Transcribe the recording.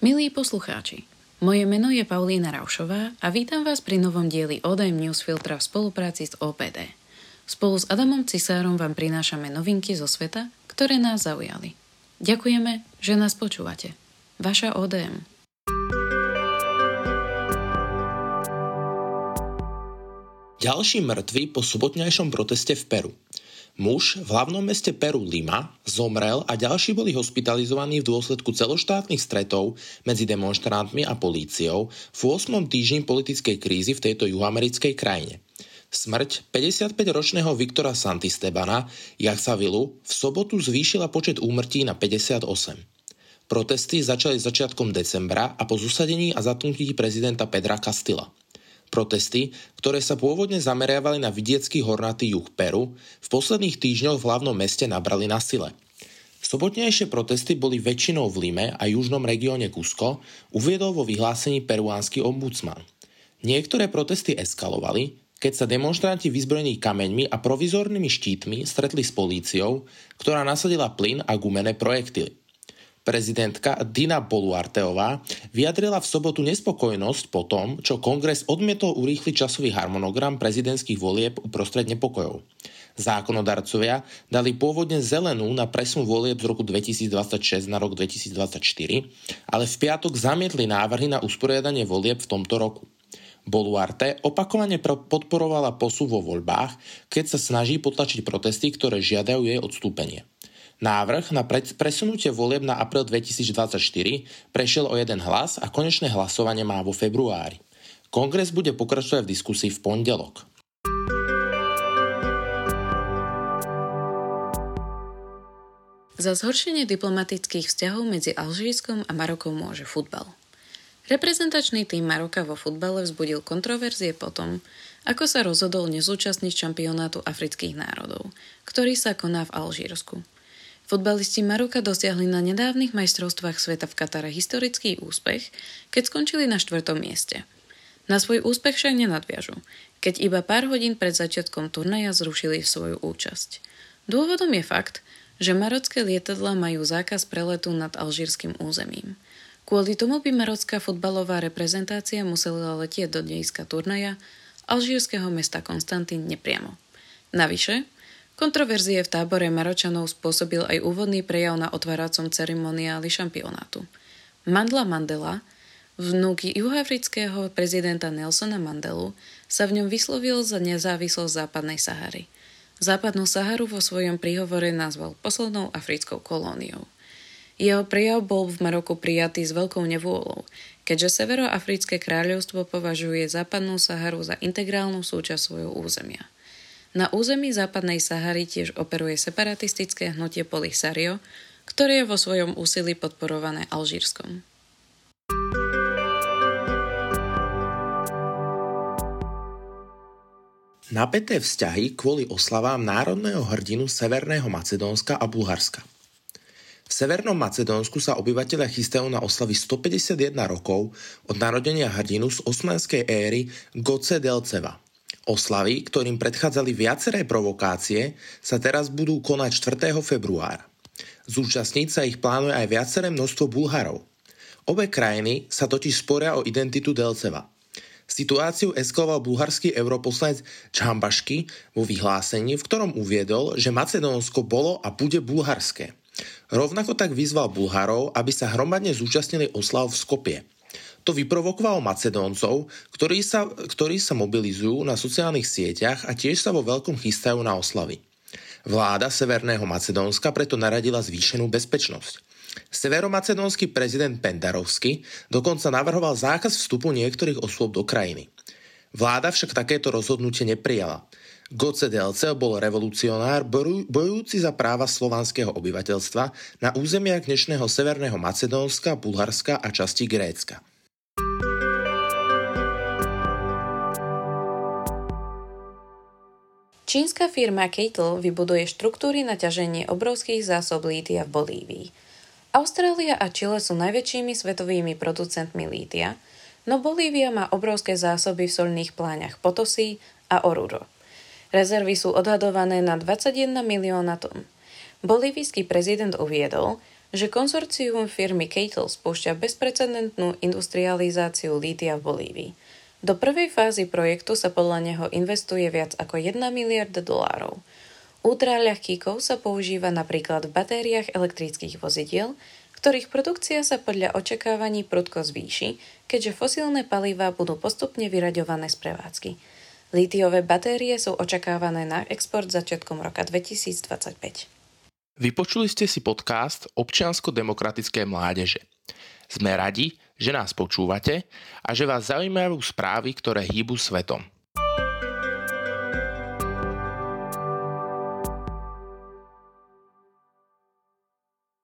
Milí poslucháči, moje meno je Paulína Raušová a vítam vás pri novom dieli ODM Newsfiltra v spolupráci s OPD. Spolu s Adamom Cisárom vám prinášame novinky zo sveta, ktoré nás zaujali. Ďakujeme, že nás počúvate. Vaša ODM. Ďalší mŕtvy po sobotnejšom proteste v Peru. Muž v hlavnom meste Peru Lima zomrel a ďalší boli hospitalizovaní v dôsledku celoštátnych stretov medzi demonstrantmi a políciou v 8. týždni politickej krízy v tejto juhoamerickej krajine. Smrť 55-ročného Viktora Santistebana Jachsavilu v sobotu zvýšila počet úmrtí na 58. Protesty začali začiatkom decembra a po zusadení a zatknutí prezidenta Pedra Castilla. Protesty, ktoré sa pôvodne zameriavali na vidiecký hornatý juh Peru, v posledných týždňoch v hlavnom meste nabrali na sile. Sobotnejšie protesty boli väčšinou v Lime a južnom regióne Cusco, uviedol vo vyhlásení peruánsky ombudsman. Niektoré protesty eskalovali, keď sa demonstranti vyzbrojení kameňmi a provizornými štítmi stretli s políciou, ktorá nasadila plyn a gumené projektily. Prezidentka Dina Boluarteová vyjadrila v sobotu nespokojnosť po tom, čo kongres odmietol urýchliť časový harmonogram prezidentských volieb uprostred nepokojov. Zákonodarcovia dali pôvodne zelenú na presun volieb z roku 2026 na rok 2024, ale v piatok zamietli návrhy na usporiadanie volieb v tomto roku. Boluarte opakovane podporovala posun vo voľbách, keď sa snaží potlačiť protesty, ktoré žiadajú jej odstúpenie. Návrh na presunutie volieb na apríl 2024 prešiel o jeden hlas a konečné hlasovanie má vo februári. Kongres bude pokračovať v diskusii v pondelok. Za zhoršenie diplomatických vzťahov medzi Alžírskom a Marokom môže futbal. Reprezentačný tým Maroka vo futbale vzbudil kontroverzie potom, ako sa rozhodol nezúčastniť šampionátu afrických národov, ktorý sa koná v Alžírsku. Futbalisti Maroka dosiahli na nedávnych majstrovstvách sveta v Katare historický úspech, keď skončili na štvrtom mieste. Na svoj úspech však nenadviažu, keď iba pár hodín pred začiatkom turnaja zrušili svoju účasť. Dôvodom je fakt, že marocké lietadla majú zákaz preletu nad alžírskym územím. Kvôli tomu by marocká futbalová reprezentácia musela letieť do dejska turnaja alžírskeho mesta Konstantín nepriamo. Navyše, Kontroverzie v tábore Maročanov spôsobil aj úvodný prejav na otváracom ceremoniáli šampionátu. Mandla Mandela, vnúk juhoafrického prezidenta Nelsona Mandelu, sa v ňom vyslovil za nezávislosť západnej Sahary. Západnú Saharu vo svojom príhovore nazval poslednou africkou kolóniou. Jeho prejav bol v Maroku prijatý s veľkou nevôľou, keďže Severoafrické kráľovstvo považuje západnú Saharu za integrálnu súčasť svojho územia – na území západnej Sahary tiež operuje separatistické hnutie Polisario, ktoré je vo svojom úsilí podporované Alžírskom. Napäté vzťahy kvôli oslavám národného hrdinu Severného Macedónska a Bulharska. V Severnom Macedónsku sa obyvateľia chystajú na oslavy 151 rokov od narodenia hrdinu z osmanskej éry Goce Delceva – Oslavy, ktorým predchádzali viaceré provokácie, sa teraz budú konať 4. februára. Zúčastniť sa ich plánuje aj viaceré množstvo Bulharov. Obe krajiny sa totiž sporia o identitu Delceva. Situáciu eskaloval bulharský europoslanec Čambašky vo vyhlásení, v ktorom uviedol, že Macedónsko bolo a bude bulharské. Rovnako tak vyzval Bulharov, aby sa hromadne zúčastnili oslav v Skopie. To vyprovokovalo Macedóncov, ktorí sa, ktorí sa mobilizujú na sociálnych sieťach a tiež sa vo veľkom chystajú na oslavy. Vláda Severného Macedónska preto naradila zvýšenú bezpečnosť. Severomacedónsky prezident Pendarovsky dokonca navrhoval zákaz vstupu niektorých osôb do krajiny. Vláda však takéto rozhodnutie neprijala. Goce Delce bol revolucionár bojujúci za práva slovanského obyvateľstva na územiach dnešného Severného Macedónska, Bulharska a časti Grécka. Čínska firma Keitel vybuduje štruktúry na ťaženie obrovských zásob lítia v Bolívii. Austrália a Čile sú najväčšími svetovými producentmi lítia, no Bolívia má obrovské zásoby v solných pláňach Potosí a Oruro. Rezervy sú odhadované na 21 milióna tón. Bolívijský prezident uviedol, že konzorcium firmy Catel spúšťa bezprecedentnú industrializáciu lítia v Bolívii. Do prvej fázy projektu sa podľa neho investuje viac ako 1 miliarda dolárov. Ultra ľahkíkov sa používa napríklad v batériách elektrických vozidiel, ktorých produkcia sa podľa očakávaní prudko zvýši, keďže fosílne palivá budú postupne vyraďované z prevádzky. Lítiové batérie sú očakávané na export začiatkom roka 2025. Vypočuli ste si podcast občiansko-demokratické mládeže. Sme radi, že nás počúvate a že vás zaujímajú správy, ktoré hýbu svetom.